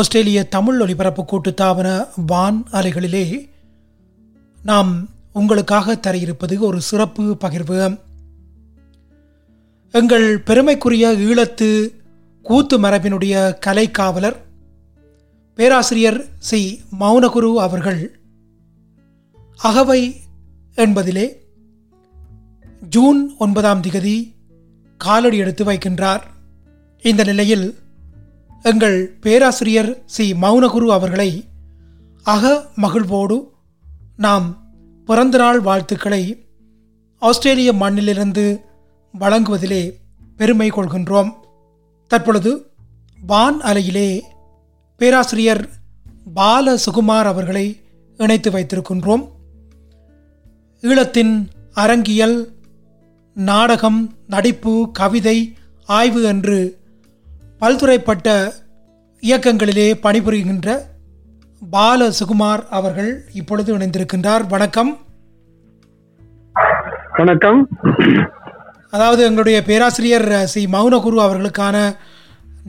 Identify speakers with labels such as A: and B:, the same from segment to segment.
A: ஆஸ்திரேலிய தமிழ் ஒலிபரப்பு கூட்டுத்தாபன வான் அலைகளிலே நாம் உங்களுக்காக தர இருப்பது ஒரு சிறப்பு பகிர்வு. எங்கள் பெருமைக்குரிய ஈழத்து கூத்து மரபினுடைய கலைக்காவலர் பேராசிரியர் சி. மௌனகுரு அவர்கள் அகவை என்பதிலே ஜூன் ஒன்பதாம் திகதி காலடி எடுத்து வைக்கின்றார். இந்த நிலையில் எங்கள் பேராசிரியர் சி. மௌனகுரு அவர்களை அக மகிழ்வோடு நாம் பிறந்தநாள் வாழ்த்துக்களை ஆஸ்திரேலிய மண்ணிலிருந்து வழங்குவதிலே பெருமை கொள்கின்றோம். தற்பொழுது வான் அலையிலே பேராசிரியர் பால சுகுமார் அவர்களை இணைத்து வைத்திருக்கின்றோம். ஈழத்தின் அரங்கியல் நாடகம் நடிப்பு கவிதை ஆய்வு என்று பல்துறைப்பட்ட இயக்கங்களிலே பணிபுரிகின்ற பால சுகுமார் அவர்கள் இப்பொழுது இணைந்திருக்கின்றார். வணக்கம்.
B: வணக்கம்.
A: அதாவது எங்களுடைய பேராசிரியர் சி. மௌனகுரு அவர்களுக்கான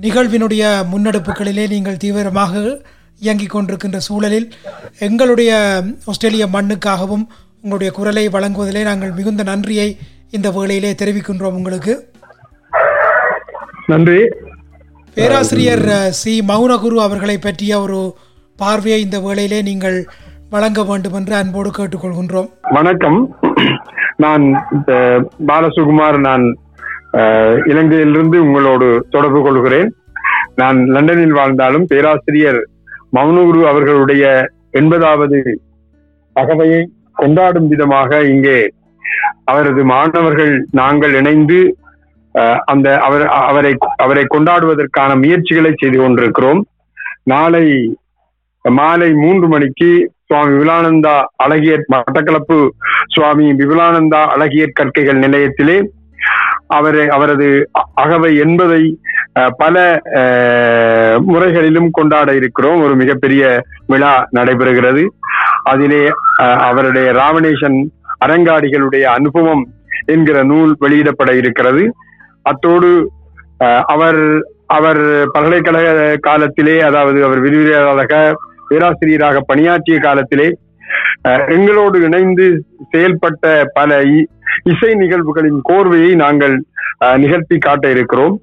A: நிகழ்வினுடைய முன்னெடுப்புகளிலே நீங்கள் தீவிரமாக இயங்கிக் கொண்டிருக்கின்ற சூழலில் எங்களுடைய ஆஸ்திரேலிய மண்ணுக்காகவும் உங்களுடைய குரலை வழங்குவதிலே நாங்கள் மிகுந்த நன்றியை இந்த வேளையிலே தெரிவிக்கின்றோம் உங்களுக்கு.
B: நன்றி.
A: பேராசிரியர் சி. மௌனகுரு அவர்களை பற்றிய ஒரு பார்வையை இந்த வேளையிலே நீங்கள் வழங்க வேண்டும் என்று அன்போடு கேட்டுக்கொள்கின்றோம்.
B: வணக்கம். நான் பாலசுகுமார் நான் இலங்கையிலிருந்து உங்களோடு தொடர்பு கொள்கிறேன். நான் லண்டனில் வாழ்ந்தாலும் பேராசிரியர் மௌனகுரு அவர்களுடைய எண்பதாவது அகவையை கொண்டாடும் விதமாக இங்கே அவரது மாணவர்கள் நாங்கள் இணைந்து அந்த அவர் அவரை அவரை கொண்டாடுவதற்கான முயற்சிகளை செய்து கொண்டிருக்கிறோம். நாளை மாலை மூன்று மணிக்கு சுவாமி விபுலானந்தா அழகியர் மட்டக்களப்பு சுவாமி விபுலானந்தா அழகியர் கற்கைகள் நிலையத்திலே அவரை அவரது அகவை என்பதை அஹ், பல முறைகளிலும் கொண்டாட இருக்கிறோம். ஒரு மிகப்பெரிய விழா நடைபெறுகிறது. அதிலே அஹ், அவருடைய ராமணேசன் அரங்காடிகளுடைய அனுபவம் என்கிற நூல் வெளியிடப்பட இருக்கிறது. அத்தோடு அவர் அவர் பல்கலைக்கழக காலத்திலே அதாவது அவர் விரிவுரையாளராக பேராசிரியராக பணியாற்றிய காலத்திலே எங்களோடு இணைந்து செயல்பட்ட பல இ- இசை நிகழ்வுகளின் கோர்வையை நாங்கள் நிகழ்த்தி காட்ட இருக்கிறோம்.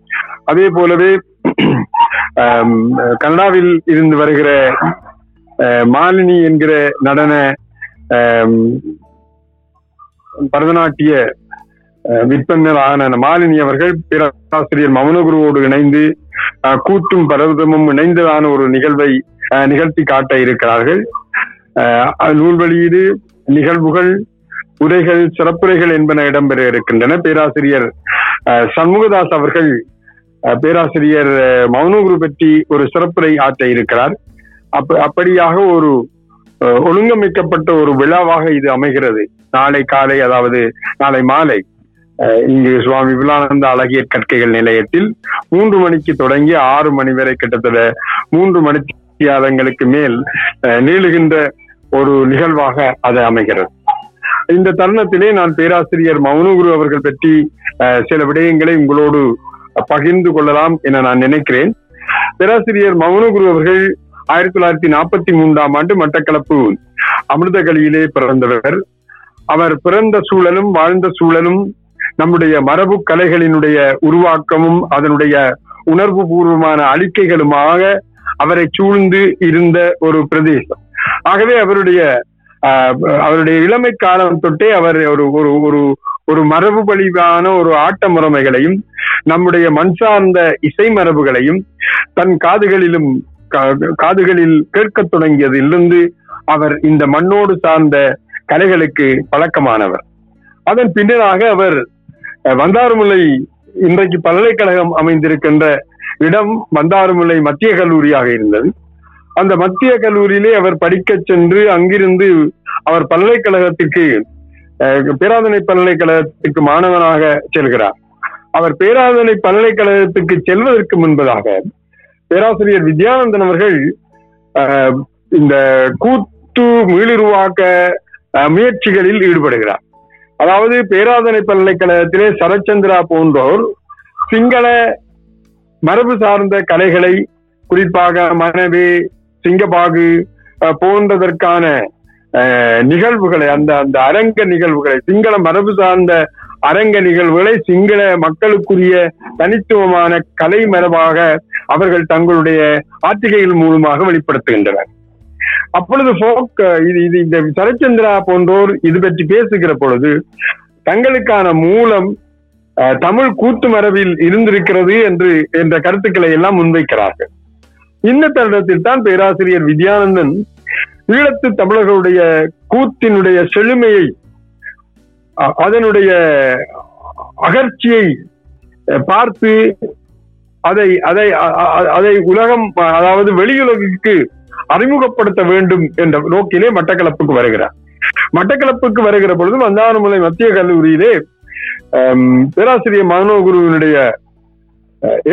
B: அதே போலவே கனடாவில் இருந்து வருகிற மாலினி என்கிற நடன பரதநாட்டிய அஹ், விற்பனரான மாலினி அவர்கள் பேராசிரியர் மௌனகுருவோடு இணைந்து அஹ், கூத்தும் பரதமும் இணைந்ததான ஒரு நிகழ்வை அஹ், நிகழ்த்தி காட்ட இருக்கிறார்கள். நூல் வெளியீடு நிகழ்வுகள் உரைகள் சிறப்புரைகள் என்பன இடம்பெற இருக்கின்றன. பேராசிரியர் சண்முகதாஸ் அவர்கள் பேராசிரியர் மௌனகுரு பற்றி ஒரு சிறப்புரை ஆற்ற இருக்கிறார். அப்ப அப்படியாக ஒரு ஒழுங்கமைக்கப்பட்ட ஒரு விழாவாக இது அமைகிறது. நாளை காலை அதாவது நாளை மாலை. இங்கு சுவாமி விபுலானந்த அழகியற் கற்கைகள் நிலையத்தில் மூன்று மணிக்கு தொடங்கி ஆறு மணி வரை கிட்டத்தட்ட மூன்று மணித்தியாலங்களுக்கு மேல் அஹ், நீளுகின்ற ஒரு நிகழ்வாக அது அமைகிறது. இந்த தருணத்திலே நான் பேராசிரியர் மௌனகுரு அவர்கள் பற்றி அஹ், சில விடயங்களை உங்களோடு பகிர்ந்து கொள்ளலாம் என நான் நினைக்கிறேன். பேராசிரியர் மௌனகுரு அவர்கள் ஆயிரத்தி தொள்ளாயிரத்தி நாற்பத்தி மூன்றாம் ஆண்டு மட்டக்களப்பு அமிர்தகலியிலே பிறந்தவர். அவர் பிறந்த சூழலும் வாழ்ந்த சூழலும் நம்முடைய மரபு கலைகளினுடைய உருவாக்கமும் அதனுடைய உணர்வு பூர்வமான அழிக்கைகளுமாக அவரை சூழ்ந்து இருந்த ஒரு பிரதேசம். ஆகவே அவருடைய அவருடைய இளமை காலம் தொட்டே அவர் ஒரு ஒரு ஒரு ஒரு மரபு வழிவான ஒரு ஆட்ட முறைமைகளையும் நம்முடைய மண் சார்ந்த இசை மரபுகளையும் தன் காதுகளிலும் கா- காதுகளில் கேட்கத் தொடங்கியதிலிருந்து அவர் இந்த மண்ணோடு சார்ந்த கலைகளுக்கு பழக்கமானவர். அதன் பின்னராக அவர் வந்தாறுமுலை இன்றைக்கு பல்கலைக்கழகம் அமைந்திருக்கின்ற இடம் வந்தாறுமுலை மத்திய கல்லூரியாக இருந்தது. அந்த மத்திய கல்லூரியிலே அவர் படிக்கச் சென்று அங்கிருந்து அவர் பல்கலைக்கழகத்திற்கு அஹ், பேராதனை பல்கலைக்கழகத்துக்கு மாணவனாக செல்கிறார். அவர் பேராதனை பல்கலைக்கழகத்துக்கு செல்வதற்கு முன்பதாக பேராசிரியர் வித்யானந்தன் அவர்கள் இந்த கூத்து மீளுருவாக்க முயற்சிகளில் ஈடுபடுகிறார். அதாவது பேராதனை பல்கலைக்கழகத்திலே சரச்சந்திரா போன்றோர் சிங்கள மரபு சார்ந்த கலைகளை குறிப்பாக மனைவி சிங்கபாகு போன்றதற்கான அஹ், நிகழ்வுகளை அந்த அந்த அரங்க நிகழ்வுகளை சிங்கள மரபு சார்ந்த அரங்க நிகழ்வுகளை சிங்கள மக்களுக்குரிய தனித்துவமான கலை மரபாக அவர்கள் தங்களுடைய ஆத்திகைகள் மூலமாக வெளிப்படுத்துகின்றனர். அப்பொழுது folk இது இது இந்த சரச்சந்திரா போன்றோர் இது பற்றி பேசுகிற பொழுது தங்களுக்கான மூலம் தமிழ் கூத்து மரபில் இருந்திருக்கிறது என்று என்ற கருத்துக்களை எல்லாம் முன்வைக்கிறார்கள். இந்த தருணத்தில் தான் பேராசிரியர் வித்யானந்தன் ஈழத்து தமிழர்களுடைய கூத்தினுடைய செழுமையை அதனுடைய அகர்ச்சியை அஹ், பார்த்து அதை அதை அதை உலகம் அதாவது வெளியுலகுக்கு அறிமுகப்படுத்த வேண்டும் என்ற நோக்கிலே மட்டக்களப்புக்கு வருகிறார். மட்டக்களப்புக்கு வருகிற பொழுது வந்தானமலை மத்திய கல்லூரியிலே பேராசிரியர் மனோகுருவினுடைய குருவினுடைய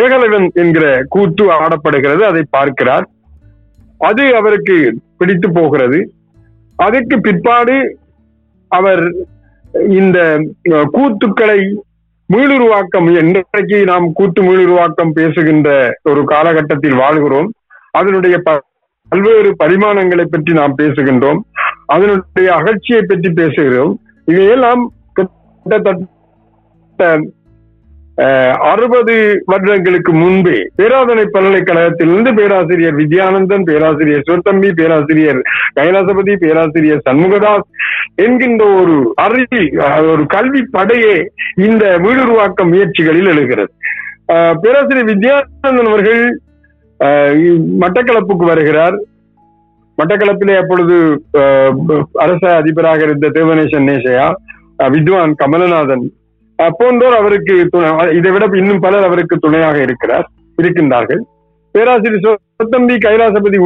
B: ஏகலைவன் என்கிற கூத்து ஆடப்படுகிறது அதை பார்க்கிறார். அது அவருக்கு பிடித்து போகிறது. அதுக்கு பிற்பாடு அவர் இந்த கூத்துக்களை மீளுருவாக்கம் இன்றைக்கு நாம் கூத்து மீளுருவாக்கம் பேசுகின்ற ஒரு காலகட்டத்தில் வாழ்கிறோம். அதனுடைய பல்வேறு பரிமாணங்களை பற்றி நாம் பேசுகின்றோம். அதனுடைய அகழ்ச்சியை பற்றி பேசுகிறோம். இவையெல்லாம் கிட்டத்தட்ட அறுபது வருடங்களுக்கு முன்பே பேராதனை பல்கலைக்கழகத்திலிருந்து பேராசிரியர் வித்யானந்தன் பேராசிரியர் சிவத்தம்பி பேராசிரியர் கைலாசபதி பேராசிரியர் சண்முகதாஸ் என்கின்ற ஒரு அறிவி ஒரு கல்வி படையே இந்த வீடுருவாக்க முயற்சிகளில் எழுகிறது. பேராசிரியர் வித்யானந்தன் அவர்கள் மட்டக்களப்புக்கு வருகிறார். மட்டக்களப்பிலே அப்பொழுது அஹ், அரச அதிபராக இருந்த தேவநேசன் நேசையா வித்வான் கமலநாதன் போன்றோர் அவருக்கு துணை இதை விட இன்னும் பலர் அவருக்கு துணையாக இருக்கிறார் இருக்கின்றார்கள். பேராசிரியர் சொத்தம்பி கைலாசபதி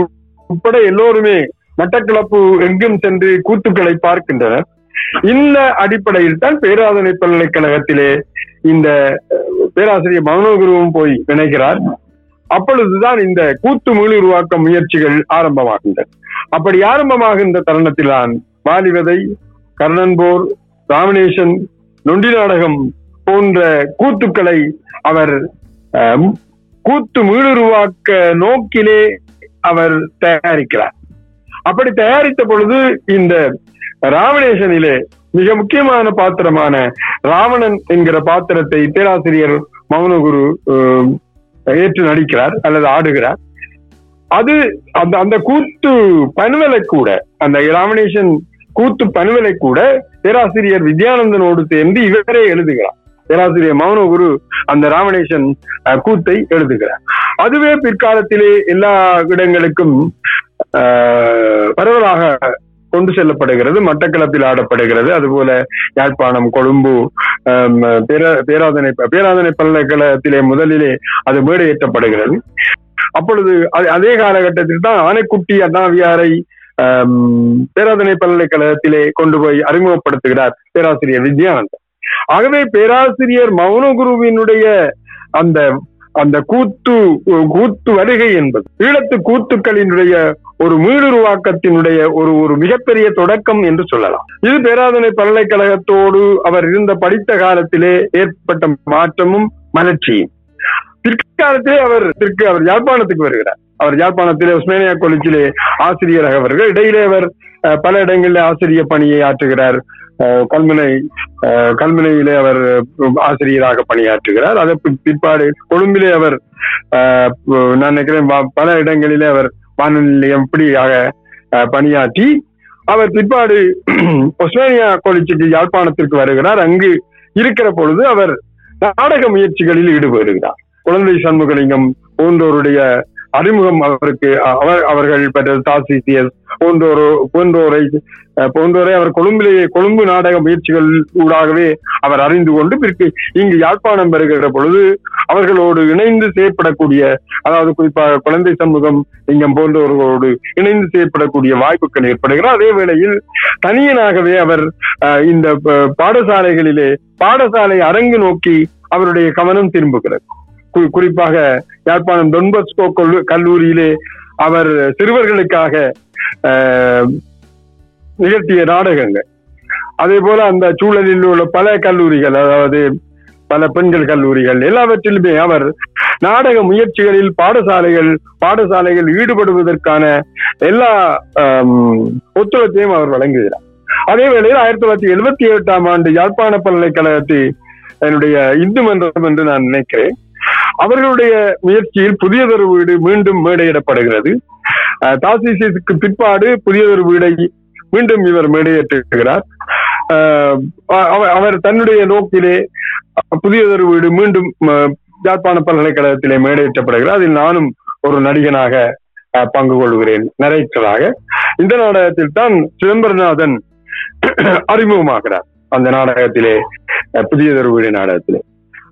B: உட்பட எல்லோருமே மட்டக்களப்பு எங்கும் சென்று கூத்துக்களை பார்க்கின்றனர். இந்த அடிப்படையில் தான் பேராதனை பல்கலைக்கழகத்திலே இந்த பேராசிரியர் மனோகுருவும் போய் வினைகிறார் அப்பொழுதுதான் இந்த கூத்து மீள் உருவாக்க முயற்சிகள் ஆரம்பமாகின்றன. அப்படி ஆரம்பமாகின்ற தருணத்தில்தான் வாலிவதை கர்ணன்போர் ராமணேசன் நொண்டி நாடகம் போன்ற கூத்துக்களை அவர் அஹ், கூத்து மீளுருவாக்க நோக்கிலே அவர் தயாரிக்கிறார். அப்படி தயாரித்த பொழுது இந்த ராமணேசனிலே மிக முக்கியமான பாத்திரமான ராவணன் என்கிற பாத்திரத்தை பேராசிரியர் மௌனகுரு ஏற்று நடிக்கிறார் அல்லது ஆடுகிறார். அது அந்த அந்த கூத்து பனுவலை கூட அந்த ராமணேசன் கூத்து பனுவலை கூட பேராசிரியர் வித்யானந்தனோடு சேர்ந்து இவரே எழுதுகிறார். பேராசிரியர் மௌனகுரு அந்த ராமணேசன் கூத்தை எழுதுகிறார். அதுவே பிற்காலத்திலே எல்லா இடங்களுக்கும் ஆஹ், பரவலாக கொண்டு செல்லப்படுகிறது மட்டக்களப்பில் ஆடப்படுகிறது. அதுபோல யாழ்ப்பாணம் கொழும்பு பேரா- பேராதனை பேராதனை பல்கலைக்கழகத்திலே முதலிலே அது மேடையேற்றப்படுகிறது. அப்பொழுது அதே காலகட்டத்தில் தான் ஆனைக்குட்டி அண்ணாவியாரை பேராதனை பல்கலைக்கழகத்திலே கொண்டு போய் அறிமுகப்படுத்துகிறார் பேராசிரியர் வித்யானந்தன். ஆகவே பேராசிரியர் மௌனகுருவினுடைய அந்த அந்த கூத்து கூத்து வருகை என்பது. ஈழத்து கூத்துக்களினுடைய ஒரு மீளுருவாக்கத்தினுடைய ஒரு ஒரு மிகப்பெரிய தொடக்கம் என்று சொல்லலாம். இது பேராதனை பல்கலைக்கழகத்தோடு அவர் இருந்த படித்த காலத்திலே ஏற்பட்ட மாற்றமும் மலர்ச்சியும். பிற்காலத்திலே அவர் அவர் யாழ்ப்பாணத்துக்கு வருகிறார். அவர் யாழ்ப்பாணத்திலே உஸ்மேனியா கொலிச்சிலே ஆசிரியராக அவர்கள். இடையிலே அவர் பல இடங்களிலே ஆசிரியர் பணியை ஆற்றுகிறார். கல்முனை கல்முனையிலே அவர் ஆசிரியராக பணியாற்றுகிறார். அதற்கு பிற்பாடு கொழும்பிலே அவர் நான் நினைக்கிறேன் பல இடங்களிலே அவர் வானொலி நிலையம் இப்படியாக பணியாற்றி அவர் பிற்பாடு ஒஸ்மேனியா கொலிச்சிக்கு யாழ்ப்பாணத்திற்கு வருகிறார். அங்கு இருக்கிற பொழுது அவர் நாடக முயற்சிகளில் ஈடுபடுகிறார். குழந்தை சண்முகலிங்கம் போன்றோருடைய அறிமுகம் அவருக்கு அவர் அவர்கள் பெற்ற தாசிசிஎஸ் போன்றோரோ போன்றோரை போன்றோரை அவர் கொழும்பிலேயே கொழும்பு நாடக முயற்சிகள் ஊடாகவே அவர் அறிந்து கொண்டு பிறகு இங்கு யாழ்ப்பாணம் வருகிற பொழுது அவர்களோடு இணைந்து செயற்படக்கூடிய அதாவது குறிப்பாக குழந்தை சமூகம் இங்கம் போன்றவர்களோடு இணைந்து செயற்படக்கூடிய வாய்ப்புகள் ஏற்படுகிறது. அதே வேளையில் தனியனாகவே அவர் அஹ், இந்த பாடசாலைகளிலே பாடசாலை அரங்கு நோக்கி அவருடைய கவனம் திரும்புகிறது. குறிப்பாக யாழ்ப்பாணம் டொன்பஸ்கோ கல்லூரியிலே அவர் சிறுவர்களுக்காக நிகழ்த்திய நாடகங்கள். அதே போல அந்த சூழலில் உள்ள பல கல்லூரிகள் அதாவது பல பெண்கள் கல்லூரிகள் எல்லாவற்றிலுமே அவர் நாடக முயற்சிகளில் பாடசாலைகள் பாடசாலைகள் ஈடுபடுவதற்கான எல்லா ஒத்துழைப்பையும் அவர் வழங்குகிறார். அதே வேளையில் ஆயிரத்தி தொள்ளாயிரத்தி எழுபத்தி எட்டாம் ஆண்டு யாழ்ப்பாண பல்கலைக்கழகத்தில் என்னுடைய இந்து மன்றம் என்று நான் நினைக்கிறேன். அவர்களுடைய முயற்சியில் புதியதொரு வீடு மீண்டும் மேடையிடப்படுகிறது. தாசிசிக்கு பிற்பாடு புதியதொரு வீடை மீண்டும் இவர் மேடையேற்றுகிறார். அவர் தன்னுடைய நோக்கிலே புதியதொரு வீடு மீண்டும் யாழ்ப்பாண பல்கலைக்கழகத்திலே மேடையேற்றப்படுகிறார். அதில் நானும் ஒரு நடிகனாக அஹ், பங்கு கொள்கிறேன் நரேட்டராக இந்த நாடகத்தில் தான் சிதம்பரநாதன் அறிமுகமாகிறார். அந்த நாடகத்திலே புதியதொரு வீடு நாடகத்திலே.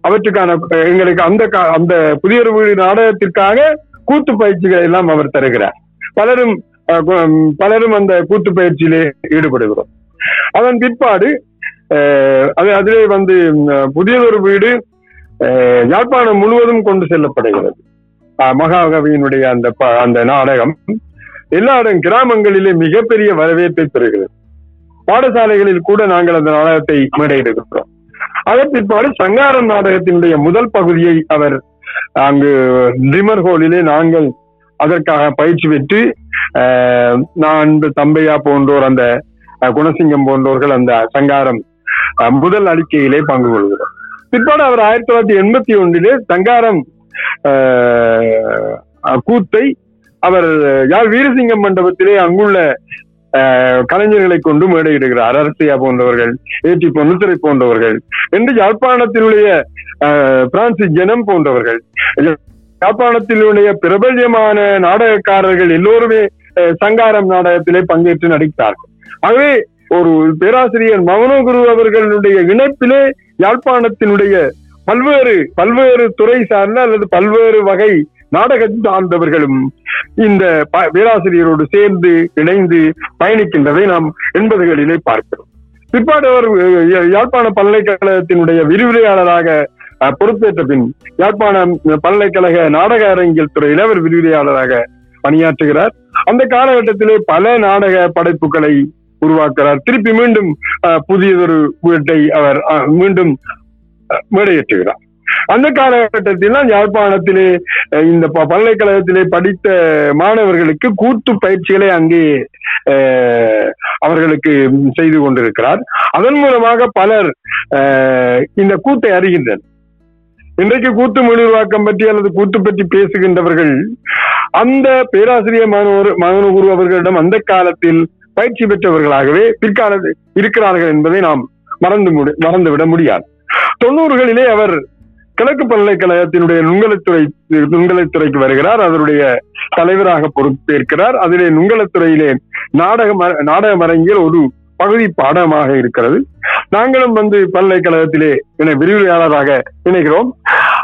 B: அவற்றுக்கான எங்களுக்கு அந்த கா- அந்த புதிய வீடு நாடகத்திற்காக கூத்து பயிற்சிகளை எல்லாம் அவர் தருகிறார். பலரும் பலரும் அந்த கூத்து பயிற்சியிலே ஈடுபடுகிறோம். அதன் பிற்பாடு அது அதிலே வந்து புதியதொரு வீடு அஹ், யாழ்ப்பாணம் முழுவதும் கொண்டு செல்லப்படுகிறது. மகாகவியினுடைய அந்த ப- அந்த நாடகம் எல்லா இடம் கிராமங்களிலே மிகப்பெரிய வரவேற்பை பெறுகிறது. பாடசாலைகளில் கூட நாங்கள் அந்த நாடகத்தை மேடையிடுகிறோம். அதன் பிற்பாடு சங்காரம் நாடகத்தினுடைய முதல் பகுதியை அவர் அங்கு ட்ரிமர் ஹோலிலே நாங்கள் அதற்காக பயிற்சி பெற்று நான் தம்பையா போன்றோர் அந்த குணசிங்கம் போன்றோர்கள் அந்த சங்காரம் அஹ், முதல் அறிக்கையிலே பங்கு கொள்கிறோம். பிற்பாடு அவர் ஆயிரத்தி தொள்ளாயிரத்தி எண்பத்தி ஒன்றிலே சங்காரம் கூத்தை அவர் யார் வீரசிங்கம் மண்டபத்திலே அங்குள்ள கலைஞர்களை கொண்டு மேடையிடுகிறார். அரசியா போன்றவர்கள் ஏற்றி பொன்னுத்துறை போன்றவர்கள் என்று யாழ்ப்பாணத்தினுடைய அஹ், பிரான்சிஸ் ஜனம் போன்றவர்கள். யாழ்ப்பாணத்தினுடைய பிரபல்யமான நாடகக்காரர்கள் எல்லோருமே அஹ், சங்காரம் நாடகத்திலே பங்கேற்று நடித்தார்கள். ஆகவே ஒரு பேராசிரியர் மவனோகுரு அவர்களுடைய இணைப்பிலே யாழ்ப்பாணத்தினுடைய பல்வேறு பல்வேறு துறை சார்ந்த அல்லது பல்வேறு வகை நாடகத்தை ஆழ்ந்தவர்களும் இந்த பேராசிரியரோடு சேர்ந்து இணைந்து பயணிக்கின்றதை நாம் எண்பதுகளிலே பார்க்கிறோம். பிற்பாடு அவர் யாழ்ப்பாண பல்கலைக்கழகத்தினுடைய விரிவுரையாளராக பொறுப்பேற்ற பின் யாழ்ப்பாணம் பல்கலைக்கழக நாடக அரங்கியல் துறையில் அவர் விரிவுரையாளராக பணியாற்றுகிறார். அந்த காலகட்டத்திலே பல நாடக படைப்புகளை உருவாக்குகிறார். திருப்பி மீண்டும் அஹ், புதியதொரு வீட்டை அவர் அஹ், மீண்டும் அஹ், மேடையேற்றுகிறார். அந்த காலகட்டத்தில் தான் யாழ்ப்பாணத்திலே இந்த பல்கலைக்கழகத்திலே படித்த மாணவர்களுக்கு கூட்டு பயிற்சிகளை அங்கே அவர்களுக்கு செய்து கொண்டிருக்கிறார். அதன் மூலமாக பலர் இந்த கூட்டை அறிகின்றனர். இன்றைக்கு கூத்து மொழிவாக்கம் பற்றி அல்லது கூத்து பற்றி பேசுகின்றவர்கள் அந்த பேராசிரியர் மாணவர் மாணவகுரு அவர்களிடம் அந்த காலத்தில் பயிற்சி பெற்றவர்களாகவே பிற்காலத்தில் இருக்கிறார்கள் என்பதை நாம் மறந்து முடி- மறந்துவிட முடியாது. தொண்ணூறுகளிலே அவர் கிழக்கு பல்கலைக்கழகத்தினுடைய நுண்கலைத்துறை நுண்கலைத்துறைக்கு வருகிறார். அதனுடைய தலைவராக பொறுப்பேற்கிறார். அதிலே நுண்கலத்துறையிலே நாடக நாடக அரங்கியல் ஒரு பகுதி பாடமாக இருக்கிறது. நாங்களும் வந்து பல்கலைக்கழகத்திலே என விரிவுரையாளராக இணைகிறோம்.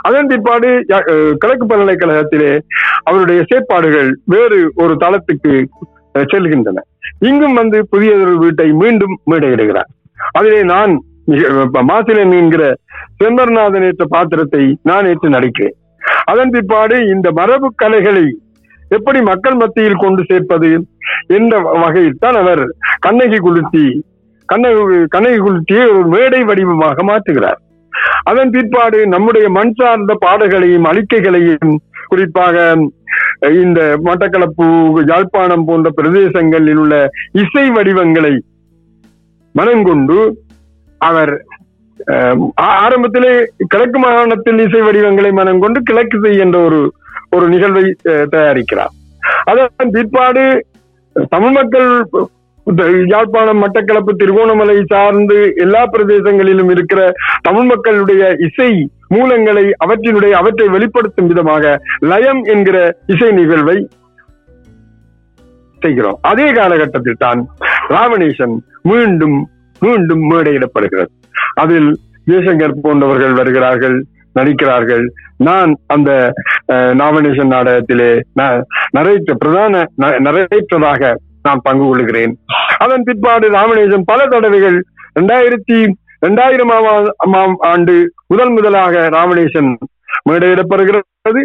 B: அதன் பிற்பாடு யா- கிழக்கு பல்கலைக்கழகத்திலே அவருடைய செயற்பாடுகள் வேறு ஒரு தளத்துக்கு அஹ், செல்கின்றன. இங்கும் வந்து புதியதொரு வீட்டை மீண்டும் மேடையிடுகிறார். அதிலே நான் மிக- மாசிலன் என்கிற செம்பர்நாதன் ஏற்ற பாத்திரத்தை நான் ஏற்று நடிக்கிறேன். அதன் பிற்பாடு இந்த மரபு கலைகளை எப்படி மக்கள் மத்தியில் கொண்டு சேர்ப்பது என்ற வகையில் தான் அவர் கண்ணகி குளிர்த்தி கண்ணகி கண்ணகி குளுத்தியை ஒரு மேடை வடிவமாக மாற்றுகிறார். அதன் பிற்பாடு நம்முடைய மண் சார்ந்த பாடல்களையும் அழிக்கைகளையும் குறிப்பாக இந்த மட்டக்களப்பு யாழ்ப்பாணம் போன்ற பிரதேசங்களில் உள்ள இசை வடிவங்களை மனங்கொண்டு அவர் ஆரம்பத்திலே கிழக்கு மாகாணத்தில் இசை வடிவங்களை மனங்கொண்டு கிழக்கு இசை என்ற ஒரு ஒரு நிகழ்வை தயாரிக்கிறார். அதன் பிற்பாடு தமிழ் மக்கள் யாழ்ப்பாணம் மட்டக்களப்பு திருகோணமலை சார்ந்து எல்லா பிரதேசங்களிலும் இருக்கிற தமிழ் மக்களுடைய இசை மூலங்களை அவற்றினுடைய அவற்றை வெளிப்படுத்தும் விதமாக லயம் என்கிற இசை நிகழ்வை செய்கிறோம். அதே காலகட்டத்தில் தான் ராவணேசன் மீண்டும் மீண்டும் மேடையிடப்படுகிறது. அதில் ஜெய்சங்கர் போன்றவர்கள் வருகிறார்கள் நடிக்கிறார்கள். நான் அந்த அஹ், நாமினேஷன் நாடகத்திலே ந- பிரதான ந- நான் பங்கு கொள்கிறேன். அதன் பிற்பாடு நாமினேஷன் பல தடவைகள் இரண்டாயிரத்தி இரண்டாயிரமாம் ஆண்டு முதல் முதலாக ராமநேசன் மேடையிடப்படுகிறது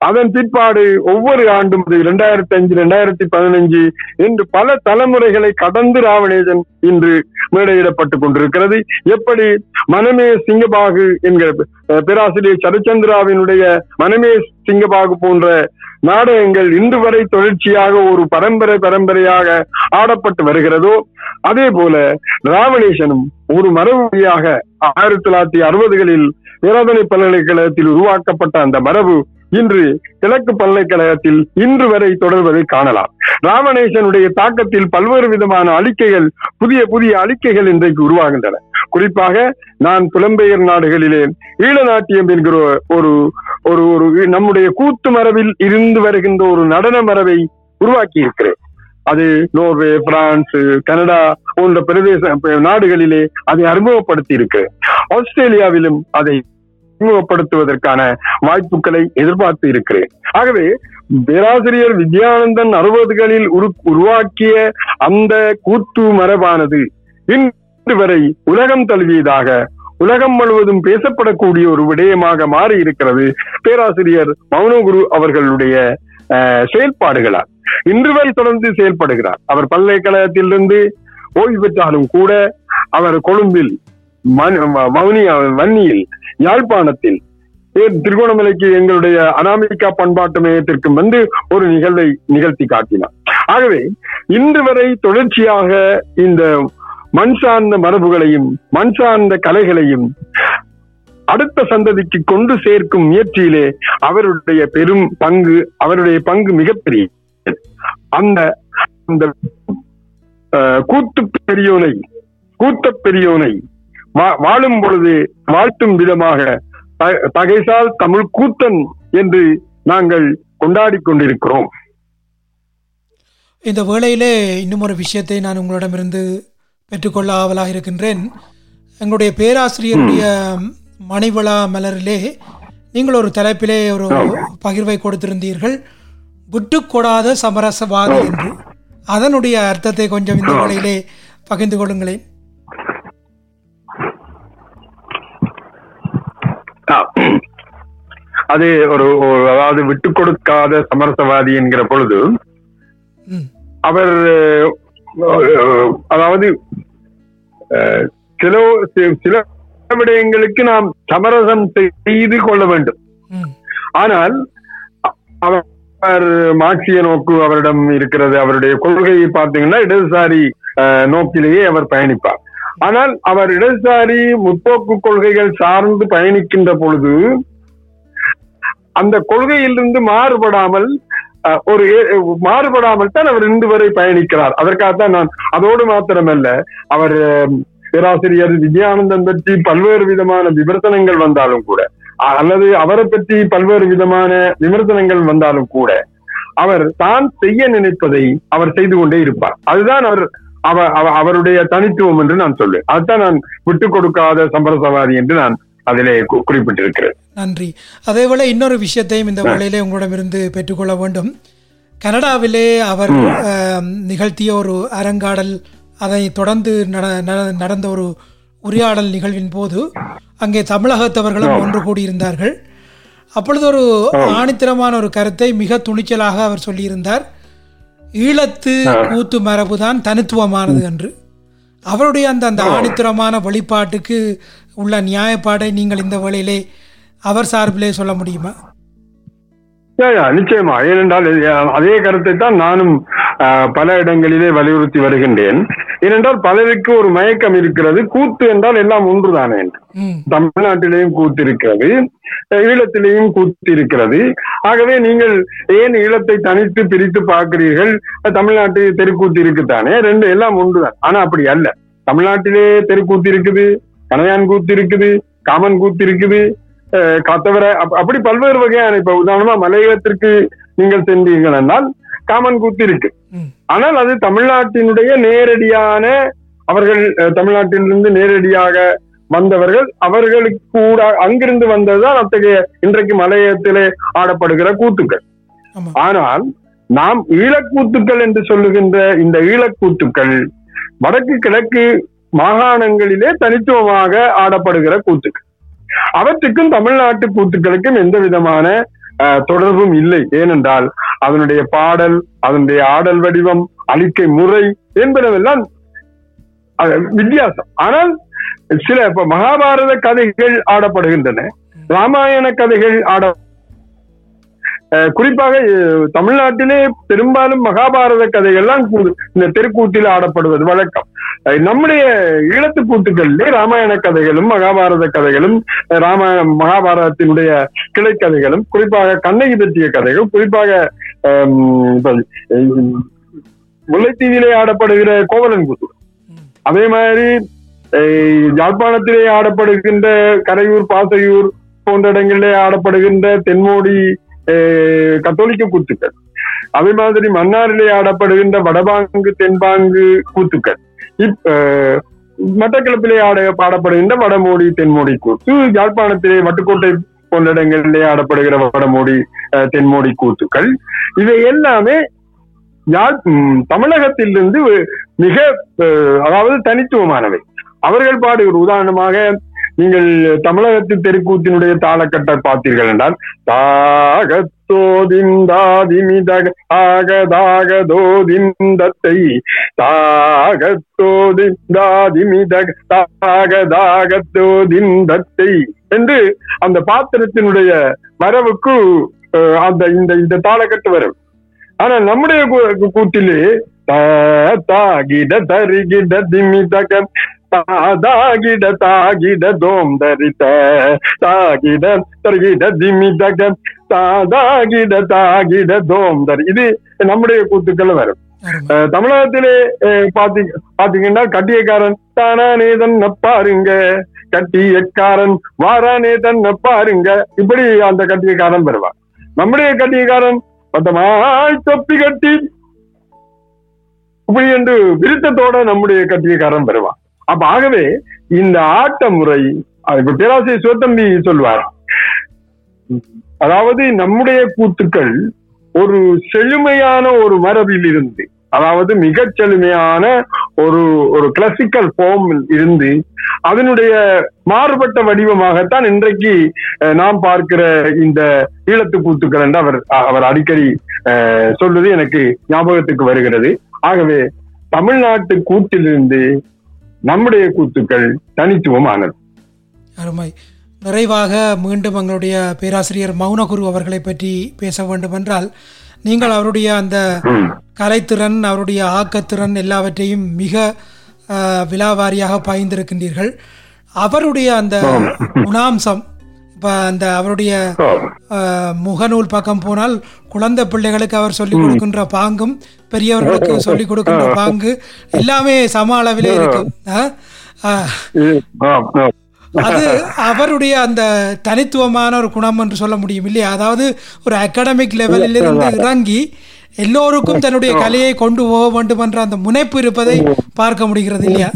B: அதன் பிற்பாடு ஒவ்வொரு ஆண்டும் இரண்டாயிரத்தி அஞ்சு இரண்டாயிரத்தி பதினஞ்சு என்று பல தலைமுறைகளை கடந்து ராவணேசன் இன்று மேடையிடப்பட்டுக் கொண்டிருக்கிறது. எப்படி? மனமே சிங்கபாகு என்கிற பேராசிரியர் சரச்சந்திராவினுடைய மனமே சிங்கபாகு போன்ற நாடகங்கள் இன்று வரை தொடர்ச்சியாக ஒரு பரம்பரை பரம்பரையாக ஆடப்பட்டு வருகிறதோ அதே போல ராவணேசனும் ஒரு மரபுரியாக ஆயிரத்தி தொள்ளாயிரத்தி அறுபதுகளில் பேராதனை பல்கலைக்கழகத்தில் உருவாக்கப்பட்ட அந்த மரபு இன்று கிழக்கு பல்கலைக்கழகத்தில் இன்று வரை தொடர்வதை காணலாம். ராமநேசனுடைய தாக்கத்தில் பல்வேறு விதமான அழிக்கைகள் புதிய புதிய அழிக்கைகள் இன்றைக்கு உருவாகின்றன. குறிப்பாக நான் புலம்பெயர் நாடுகளிலே ஈழநாட்டியம் என்கிற ஒரு ஒரு ஒரு நம்முடைய கூத்து மரபில் இருந்து வருகின்ற ஒரு நடன மரபை உருவாக்கி இருக்கிறேன். அது நோர்வே பிரான்ஸ் கனடா போன்ற பிரதேச நாடுகளிலே அதை அறிமுகப்படுத்தி இருக்கு ஆஸ்திரேலியாவிலும் அதை அறிமுகப்படுத்துவதற்கான வாய்ப்புகளை எதிர்பார்த்து இருக்கிறேன். ஆகவே பேராசிரியர் வித்யானந்தன் அறுபதுகளில் உரு உருவாக்கிய அந்த கூத்து மரபானது இன்று வரை உலகம் தழுவியதாக உலகம் முழுவதும் பேசப்படக்கூடிய ஒரு விடயமாக மாறி இருக்கிறது பேராசிரியர் மௌனகுரு அவர்களுடைய அஹ், செயல்பாடுகளால். இன்று வரை தொடர்ந்து செயல்படுகிறார். அவர் பல்கலைக்கழகத்திலிருந்து ஓய்வு பெற்றாலும் கூட அவர் கொழும்பில் மன்- வன்னியில் யாழ்ப்பாணத்தில் திருகோணமலைக்கு எங்களுடைய அனாமிகா பண்பாட்டு மையத்திற்கு வந்து ஒரு நிகழ்வை நிகழ்த்தி காட்டினார். ஆகவே இன்று வரை தொடர்ச்சியாக இந்த மண் சார்ந்த மரபுகளையும் மண் சார்ந்த கலைகளையும் அடுத்த சந்ததிக்கு கொண்டு சேர்க்கும் முயற்சியிலே அவருடைய பெரும் பங்கு அவருடைய பங்கு மிகப்பெரிய. அந்த அந்த அஹ், கூத்து பெரியோனை கூத்த பெரியோனை வாழும் பொழுது வாழ்த்தும் விதமாக தகைசால் தமிழ் கூத்தன் என்று நாங்கள் கொண்டாடி கொண்டிருக்கிறோம்.
A: இந்த வேளையிலே இன்னும் ஒரு விஷயத்தை நான் உங்களிடமிருந்து பெற்றுக்கொள்ள ஆவலாக இருக்கின்றேன். எங்களுடைய பேராசிரியருடைய மணிவிழா மலரிலே நீங்கள் ஒரு தலைப்பிலே ஒரு பகிர்வை கொடுத்திருந்தீர்கள். புட்டு கொடாத சமரசவாதி என்று. அதனுடைய அர்த்தத்தை கொஞ்சம் இந்த வேளையிலே பகிர்ந்து கொள்ளுங்களேன்.
B: அது ஒரு அதாவது விட்டு கொடுக்காத சமரசவாதி என்கிற பொழுது அவர் அதாவது சில சில விடயங்களுக்கு நாம் சமரசம் செய்து கொள்ள வேண்டும். ஆனால் அவர் மார்க்சிய நோக்கு அவரிடம் இருக்கிறது அவருடைய கொள்கையை பார்த்தீங்கன்னா இடதுசாரி நோக்கிலேயே அவர் பயணிப்பார். ஆனால் அவர் இடதுசாரி முற்போக்கு கொள்கைகள் சார்ந்து பயணிக்கின்ற பொழுது அந்த கொள்கையிலிருந்து மாறுபடாமல் ஒரு ஏ- மாறுபடாமல் தான் அவர் இன்று வரை பயணிக்கிறார். அதற்காகத்தான் நான் அதோடு மாத்திரமல்ல அவர் பேராசிரியர் விஜயானந்தன் பற்றி பல்வேறு விதமான விமர்சனங்கள் வந்தாலும் கூட அல்லது அவரை பற்றி பல்வேறு விதமான விமர்சனங்கள் வந்தாலும் கூட அவர் தான் செய்ய நினைப்பதை அவர் செய்து கொண்டே இருப்பார். அதுதான் அவர் அவ- அவ- அவருடைய தனித்துவம் என்று நான் சொல்லுவேன் அதுதான் நான் விட்டுக் கொடுக்காத சம்பரசவாதி என்று நான் அதிலே குறிப்பிட்டிருக்கிறேன்.
A: நன்றி. அதேபோல இன்னொரு விஷயத்தையும் இந்த வேளையிலே உங்களிடமிருந்து பெற்றுக்கொள்ள வேண்டும். கனடாவிலே அவர் நிகழ்த்திய ஒரு அரங்காடல் அதை தொடர்ந்து நட- நட- நடந்த ஒரு உரையாடல் நிகழ்வின் போது அங்கே தமிழகத்தவர்களும் ஒன்று கூடியிருந்தார்கள். அப்பொழுது ஒரு ஆணித்தரமான ஒரு கருத்தை மிக துணிச்சலாக அவர் சொல்லியிருந்தார். ஈழத்து கூத்து மரபுதான் தனித்துவமானது என்று. அவருடைய அந்த அந்த ஆணித்தரமான வெளிப்பாட்டுக்கு உள்ள நியாயப்பாடை நீங்கள் இந்த வேளையிலே அவர் சார்பிலே சொல்ல முடியுமா?
B: நிச்சயமா. ஏனென்றால் அதே கருத்தை தான் நானும் பல இடங்களிலே வலியுறுத்தி வருகின்றேன். ஏனென்றால் பலருக்கு ஒரு மயக்கம் இருக்கிறது. கூத்து என்றால் எல்லாம் ஒன்றுதானே தமிழ்நாட்டிலேயும் கூத்து இருக்கிறது. ஈழத்திலேயும் கூத்து இருக்கிறது. ஆகவே நீங்கள் ஏன் ஈழத்தை தனித்து பிரித்து பார்க்கிறீர்கள்? தமிழ்நாட்டு தெருக்கூத்து இருக்குத்தானே ரெண்டு எல்லாம் ஒன்றுதான். ஆனா அப்படி அல்ல. தமிழ்நாட்டிலே தெருக்கூத்து இருக்குது கணையான் கூத்து இருக்குது காமன் கூத்து இருக்குது அஹ் காத்தவர அப்- அப்படி பல்வேறு வகையான இப்ப உதாரணமா மலையகத்திற்கு நீங்கள் சென்றீர்கள் என்றால் காமன் கூத்து இருக்கு. ஆனால் அது தமிழ்நாட்டினுடைய நேரடியான அவர்கள் தமிழ்நாட்டிலிருந்து நேரடியாக வந்தவர்கள் அவர்களுக்கு கூட அங்கிருந்து வந்ததுதான் அத்தகைய இன்றைக்கு மலையத்திலே ஆடப்படுகிற கூத்துக்கள். ஆனால் நாம் ஈழக்கூத்துக்கள் என்று சொல்லுகின்ற இந்த ஈழக்கூத்துக்கள் வடக்கு கிழக்கு மாகாணங்களிலே தனித்துவமாக ஆடப்படுகிற கூத்துக்கள். அவற்றுக்கும் தமிழ்நாட்டு கூத்துக்களுக்கும் எந்த விதமான தொடர்பும் இல்லை. ஏனென்றால் அதனுடைய பாடல் அதனுடைய ஆடல் வடிவம் அழிக்கை முறை என்பனவெல்லாம் வித்தியாசம். ஆனால் சில இப்ப மகாபாரத கதைகள் ஆடப்படுகின்றன. ராமாயண கதைகள் ஆட குறிப்பாக தமிழ்நாட்டிலே பெரும்பாலும் மகாபாரத கதைகள்லாம் இந்த தெருக்கூட்டில் ஆடப்படுவது வழக்கம். அஹ், நம்முடைய ஈழத்து கூட்டுகளிலே ராமாயண கதைகளும் மகாபாரத கதைகளும் ராமாயணம் ராமாயண மகாபாரதத்தினுடைய கிளை கதைகளும் குறிப்பாக கண்ணகி பற்றிய கதைகள் குறிப்பாக முல்லைத்தீவிலே ஆடப்படுகிற கோவலன் குத்து. அதே மாதிரி யாழ்ப்பாணத்திலே ஆடப்படுகின்ற கரையூர் பாசையூர் போன்ற இடங்களிலே ஆடப்படுகின்ற தென்மோடி கத்தோலிக்க கூத்துக்கள் அதே மாதிரி மன்னாரிலே ஆடப்படுகின்ற வடபாங்கு தென்பாங்கு கூத்துக்கள் இப் மட்டக்கிழப்பிலே ஆட பாடப்படுகின்ற வடமோடி தென்மோடி கூத்து யாழ்ப்பாணத்திலே வட்டுக்கோட்டை போன்ற இடங்களிலே ஆடப்படுகிற வடமோடி அஹ், தென்மோடி கூத்துக்கள் இவை எல்லாமே யாழ் தமிழகத்திலிருந்து மிக அஹ், அதாவது தனித்துவமானவை அவர்கள் பாடுகிற உதாரணமாக நீங்கள் தமிழகத்து தெருக்கூத்தினுடைய தாளக்கட்டை பார்த்தீர்கள் என்றால் தாகத்தோதிந்தாதிமிதக தாகதாகதோதிந்தத்தை தாகத்தோதிந்தாதிமிதக தாகதாகத்தோதிந்தத்தை என்று அந்த பாத்திரத்தினுடைய வரவுக்கு அந்த இந்த இந்த தாளக்கட்டு வரும். ஆனா நம்முடைய கூட்டிலே தாகிட தருகிட திமிதக தாகிட தாகிட தோம் தரித தாகிட தரிகிட திமிதக தாகிட தாகிட தோம் தரி இது நம்முடைய கூத்துக்கள் வரும் தமிழகத்திலே பாத்தீங்க பாத்தீங்கன்னா கட்டியக்காரன் தானானே தன்ன பாருங்க கட்டியக்காரன் வாரானே தன்ன பாருங்க இப்படி அந்த கட்டியக்காரன் வருவான் நம்முடைய கட்டியக்காரன் பத்தமாய் தொப்பி கட்டி இப்படி என்று விருத்தத்தோட நம்முடைய கட்டியக்காரன் வருவான் அப்ப ஆகவே இந்த ஆட்ட முறை இப்ப பேராசிரியர் சிவத்தம்பி சொல்வார். அதாவது நம்முடைய கூத்துக்கள் ஒரு செழுமையான ஒரு மரபில் இருந்து அதாவது மிகச் செழுமையான ஒரு ஒரு கிளாசிக்கல் ஃபார்ம் இருந்து அதனுடைய மாறுபட்ட வடிவமாகத்தான் இன்றைக்கு நாம் பார்க்கிற இந்த ஈழத்து கூத்துக்கள் என்று அவர் அவர் அடிக்கடி அஹ், சொல்வது எனக்கு ஞாபகத்துக்கு வருகிறது. ஆகவே தமிழ்நாட்டு கூத்திலிருந்து நம்முடைய கூத்துக்கள் தனித்துவமானது.
A: அருமை. நிறைவாக மீண்டும் எங்களுடைய பேராசிரியர் மௌனகுரு அவர்களை பற்றி பேச வேண்டுமென்றால் நீங்கள் அவருடைய அந்த. கலைத்திறன் அவருடைய ஆக்கத்திறன் எல்லாவற்றையும் மிக விலாவாரியாக பாய்ந்திருக்கின்றீர்கள். அவருடைய அந்த குணாம்சம் இப்போ அந்த அவருடைய முகநூல் பக்கம் போனால் குழந்தை பிள்ளைகளுக்கு அவர் சொல்லிக் கொடுக்கின்ற பாங்கும் பெரியவர்களுக்கு சொல்லிக் கொடுக்கின்ற பாங்கு எல்லாமே சம அளவிலே
B: ஆம்.
A: அது அவருடைய அந்த தனித்துவமான ஒரு குணம் என்று சொல்ல முடியும் இல்லையா? அதாவது ஒரு அகாடமிக் லெவலில் இருந்து இறங்கி எல்லோருக்கும் தன்னுடைய கலையை கொண்டு போக வேண்டும் என்ற அந்த முனைப்பு இருப்பதை பார்க்க முடிகிறது இல்லையா?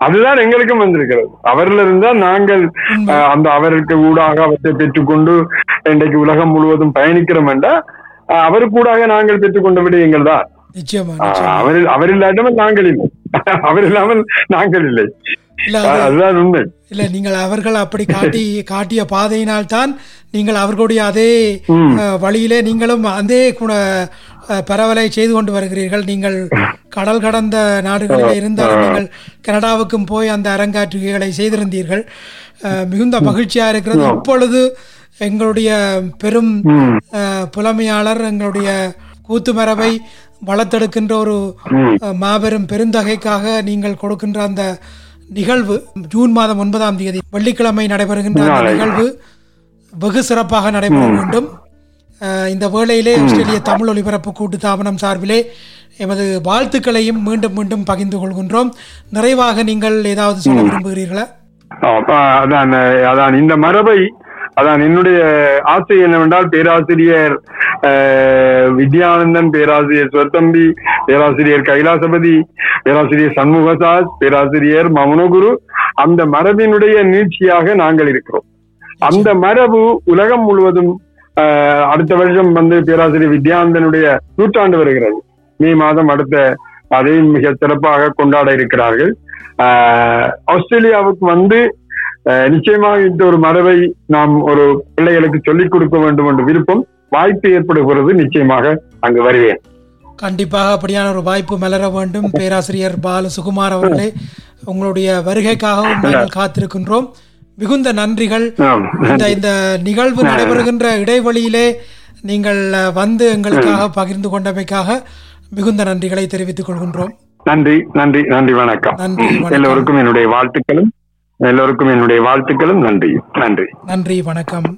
B: அதுதான் எங்களுக்கும் வந்திருக்கிறது. அவரில் இருந்தால் நாங்கள் அந்த அவருக்கு ஊடாக அவற்றை பெற்றுக்கொண்டு இன்றைக்கு உலகம் முழுவதும் பயணிக்கிறோம் என்றால் அஹ், அவருக்கு ஊடாக நாங்கள் பெற்றுக்கொண்ட விடயங்கள் தான். அவரில் அவர் இல்லாமல் நாங்கள் இல்லை. அவர் இல்லாமல் நாங்கள் இல்லை.
A: இல்ல அது-
B: அதுதான் உண்மை.
A: இல்ல நீங்கள் அவர்கள் அப்படி காட்டி காட்டிய பாதையினால் தான் நீங்கள் அவர்களுடைய அதே வழியிலே நீங்களும் அதே குண பரவலை செய்து கொண்டு வருகிறீர்கள். நீங்கள் கடல் கடந்த நாடுகளில் இருந்தாலும் நீங்கள் கனடாவுக்கும் போய் அந்த அரங்காற்றுகைகளை செய்திருந்தீர்கள். மிகுந்த மகிழ்ச்சியா இருக்கிறது. இப்பொழுது எங்களுடைய பெரும் புலமையாளர் எங்களுடைய கூத்து மரபை வளர்த்தெடுக்கின்ற ஒரு மாபெரும் பெருந்தகைக்காக நீங்கள் கொடுக்கின்ற அந்த நிகழ்வு ஜூன் மாதம் ஒன்பதாம் தேதி வெள்ளிக்கிழமை நடைபெறுகின்ற அந்த. நிகழ்வு வெகு சிறப்பாக நடைபெற வேண்டும். இந்த வேளையிலே ஆஸ்திரேலிய தமிழ் ஒலிபரப்பு கூட்டு தாபனம் சார்பிலே எமது வாழ்த்துக்களையும் மீண்டும் மீண்டும் பகிர்ந்து கொள்கின்றோம். நிறைவாக நீங்கள் ஏதாவது சொல்ல விரும்புகிறீர்களா?
B: அதான் அதான் இந்த மரபை அதான் என்னுடைய ஆசை என்னவென்றால் பேராசிரியர் வித்யானந்தன் பேராசிரியர் ஸ்வர்த்தம்பி பேராசிரியர் கைலாசபதி பேராசிரியர் சண்முகதாஸ் பேராசிரியர் மௌனகுரு அந்த மரபினுடைய நீட்சியாக நாங்கள் இருக்கிறோம். அந்த மரபு உலகம் முழுவதும் அடுத்த வருஷம் வந்து பேராசிரியர் வித்யானந்தனுடைய நூற்றாண்டு வருகிறது. மே மாதம் அடுத்த அதையும் மிக சிறப்பாக கொண்டாட இருக்கிறார்கள். ஆஸ்திரேலியாவுக்கு வந்து நிச்சயமாக இந்த ஒரு மரபை நாம் ஒரு பிள்ளைகளுக்கு சொல்லிக் கொடுக்க வேண்டும் என்ற விருப்பம் வாய்ப்பு ஏற்படுகிறது. நிச்சயமாக அங்கு வருவேன்.
A: கண்டிப்பாக அப்படியான ஒரு வாய்ப்பு மலர வேண்டும். பேராசிரியர் பால சுகுமார் அவர்களே உங்களுடைய வருகைக்காகவும் நாங்கள் காத்திருக்கின்றோம். மிகுந்த நன்றிகள். இந்த இந்த நிகழ்வு நடைபெறுகின்ற இடைவெளியிலே நீங்கள் வந்து எங்களுக்காக பகிர்ந்து கொண்டமைக்காக மிகுந்த நன்றிகளை தெரிவித்துக் கொள்கின்றோம்.
B: நன்றி நன்றி நன்றி வணக்கம்.
A: நன்றி, வணக்கம்.
B: எல்லோருக்கும் என்னுடைய வாழ்த்துக்களும் எல்லோருக்கும் என்னுடைய வாழ்த்துக்களும் நன்றி நன்றி.
A: நன்றி வணக்கம்.